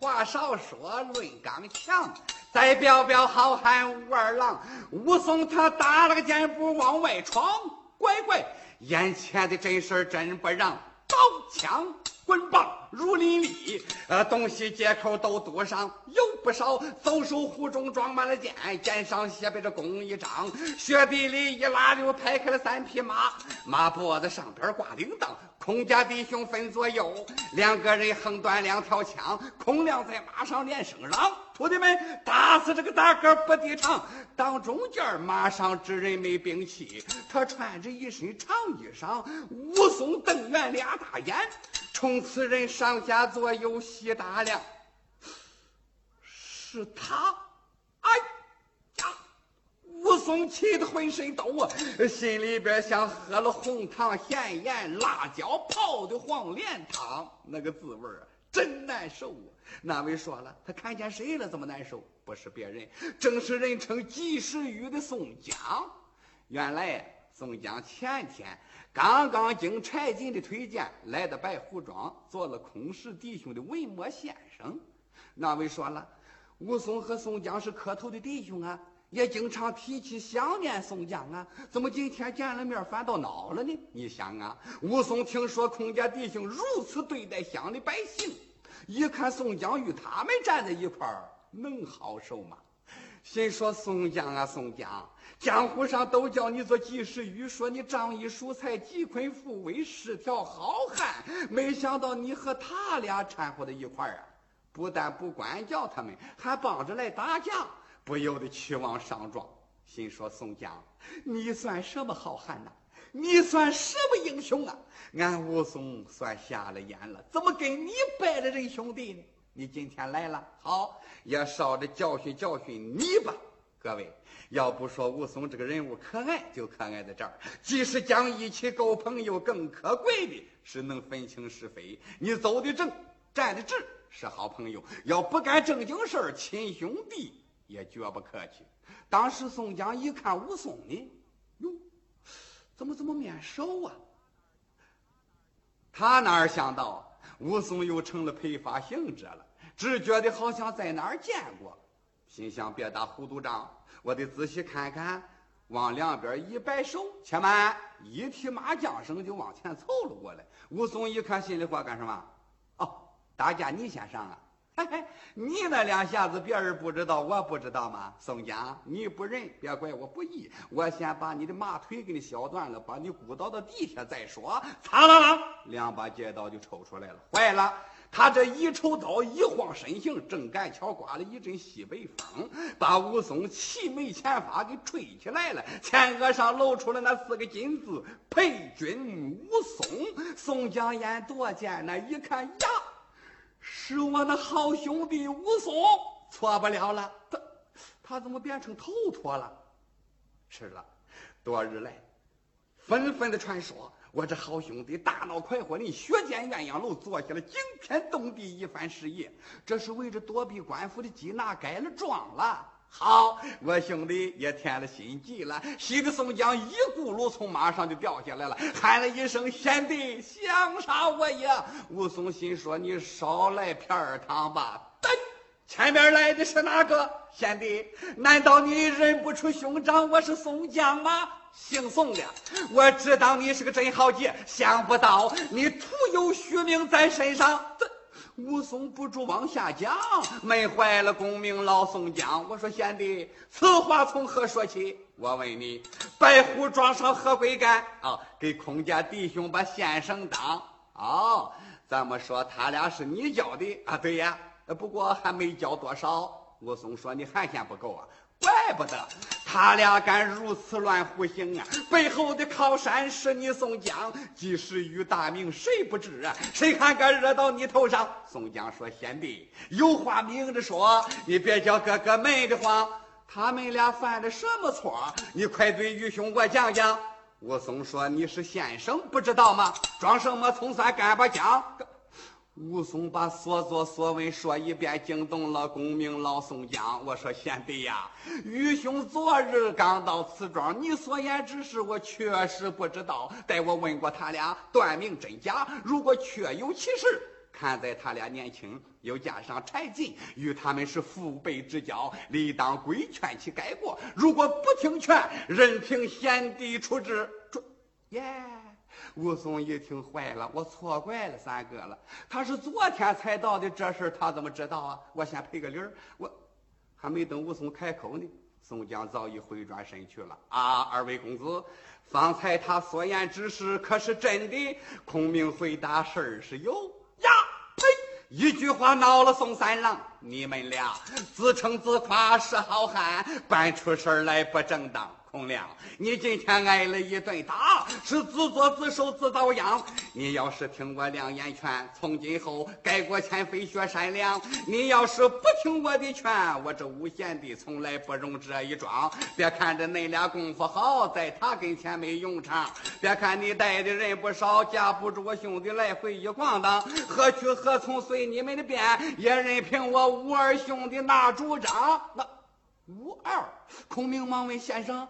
话少说，论刚强，再彪彪好汉武二郎。武松他打了个箭步往外闯，乖乖，眼前的真事真不让，刀枪棍棒如林立，呃，东西街口都堵上，有不少走手壶中装满了剑，剑上写备着弓一张，雪地里一拉溜排开了三匹马，马脖子上边挂铃铛。孔家弟兄分左右，两个人横端两条枪。孔亮在马上连声嚷：“徒弟们，打死这个大个不抵偿！”当中间马上之人没兵器，他穿着一身长衣裳。武松瞪圆俩大眼，冲此人上下左右细打量，是他。松气得浑身抖啊，心里边像喝了红糖、咸盐、辣椒泡的黄连汤，那个滋味啊，真难受啊！那位说了，他看见谁了？这么难受？不是别人，正是人称及时雨的宋江。原来宋江前天刚刚经柴进的推荐，来到白虎庄，做了空氏弟兄的文墨先生。那位说了，武松和宋江是磕头的弟兄啊。也经常提起想念宋江啊，怎么今天见了面反倒恼了呢？你想啊，武松听说孔家弟兄如此对待乡里百姓，一看宋江与他们站在一块儿，能好受吗？心说宋江啊，宋江，江湖上都叫你做及时雨，说你仗义疏财、济困扶危、是条好汉，没想到你和他俩掺和在一块儿啊！不但不管教他们，还帮着来打架。不由得气往上撞，心说：“宋江，你算什么好汉呐？你算什么英雄啊？俺武松算瞎了眼了，怎么跟你拜了仁兄弟呢？你今天来了，好，也稍着教训教训你吧。各位，要不说武松这个人物可爱，就可爱在这儿。即使讲义气、够朋友，更可贵的是能分清是非。你走的正，站的直，是好朋友；要不干正经事儿，亲兄弟。”也绝不客气。当时宋江一看武松呢，哟，怎么这么面熟啊？他哪儿想到武松又成了陪发行者了，只觉得好像在哪儿见过。心想别打糊涂账，我得仔细看看。往两边一摆手，且慢，一提麻将声就往前凑了过来。武松一看，心里话干什么？哦，大家你先上啊。你那两下子别人不知道，我不知道吗？宋江，你不仁，别怪我不义。我先把你的马腿给你削断了，把你鼓捣到地下再说。苍啷啷，两把尖刀就抽出来了。坏了，他这一抽刀一晃身形，正赶巧刮了一阵西北风，把武松齐眉前发给吹起来了。前额上露出了那四个金字：陪君武松。宋江眼多尖，那一看呀。是我那好兄弟武松，错不了了。他他怎么变成头陀了？是了，多日来纷纷的传说，我这好兄弟大闹快活林，血溅鸳鸯楼，做下了惊天动地一番事业。这是为着躲避官府的缉拿，改了装了。好，我兄弟也添了心计了。喜得宋江一咕噜从马上就掉下来了，喊了一声：“贤弟，想杀我也！”武松心说：“你少来片儿汤吧。”噔，前面来的是哪个？贤弟，难道你认不出兄长我是宋江吗？姓宋的，我知道你是个真豪杰，想不到你徒有虚名在身上。武松不住往下降，闷坏了功名老宋江。我说贤弟，此话从何说起？我问你，白虎庄上何贵干？啊，给孔家弟兄把先生当。哦，咱们说他俩是你教的啊？对呀，不过还没教多少。武松说你还嫌不够啊？怪不得他俩敢如此乱胡行啊！背后的靠山是你宋江，即使与大名谁不知啊？谁还敢惹到你头上？宋江说：“贤弟，有话明着说，你别叫哥哥闷得慌。他们俩犯的什么错？你快对愚兄我讲讲。”武松说：“你是先生，不知道吗？装什么葱蒜干巴姜？”武松把所作所为说一遍，惊动了功名老宋江。我说贤弟呀，愚兄昨日刚到此庄，你所言之事我确实不知道。待我问过他俩，断明真假。如果确有其事，看在他俩年轻，又加上柴进，与他们是父辈之交，理当规劝其改过。如果不听劝，任凭贤弟处置。耶！武松一听坏了，我错怪了三哥了。他是昨天才到的，这事他怎么知道啊？我先赔个礼儿。我还没等武松开口呢，宋江早已回转身去了。啊，二位公子，方才他所言之事可是真的？孔明回答：事儿是有呀。呸！一句话恼了宋三郎，你们俩自称自夸是好汉，办出事来不正当。孔亮，你今天挨了一顿打，是自作自受自遭殃。你要是听我两言劝，从今后改过迁非学善良。你要是不听我的劝，我这无贤弟从来不容这一桩。别看着恁俩功夫好，在他跟前没用场。别看你带的人不少，架不住我兄弟来回一咣当，何去何从随你们的便，也任凭我五二兄弟拿主张。那五二，孔明忙问先生。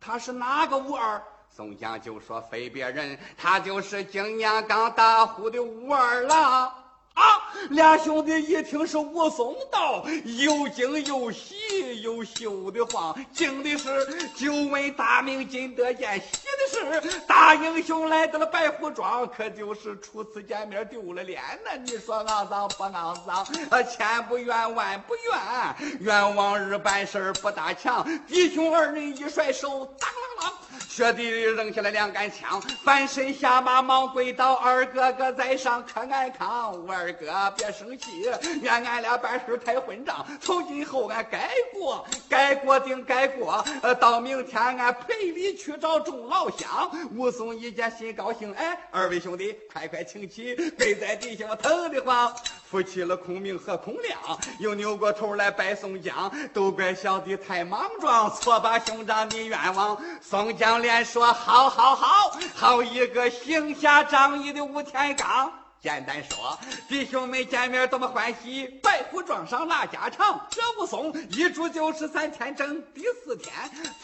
他是哪个武二？宋江就说：“非别人，他就是今年刚打虎的武二郎。”啊！俩兄弟一听是武松到，又惊又喜又羞的慌。惊的是久闻大名今得见，喜的是大英雄来到了白虎庄，可就是初次见面丢了脸呢。你说肮脏不肮脏？啊，千不怨万不怨，冤枉日办事不大强。弟兄二人一甩手，当啷啷。雪地里扔下了两杆枪，翻身下马忙跪倒。二哥哥在上可安康，我二哥别生气，怨俺俩办事太混账。从今后俺改过，改过定改过。呃，到明天俺赔礼去找众老乡。武松一见心高兴，哎，二位兄弟快快请起，跪在地下疼得慌。扶起了孔明和孔亮，又扭过头来拜宋江。都怪小弟太莽撞，错把兄长的冤枉。宋江连说：好好好，好一个行侠仗义的武天罡。简单说，弟兄们见面多么欢喜！白虎庄上拉家常，这武松一住就是三天整。第四天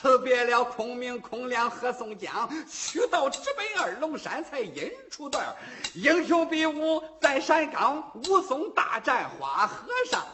辞别了孔明、孔亮和宋江，去到直奔二龙山才引出段英雄比武在山岗，武松大战花和尚。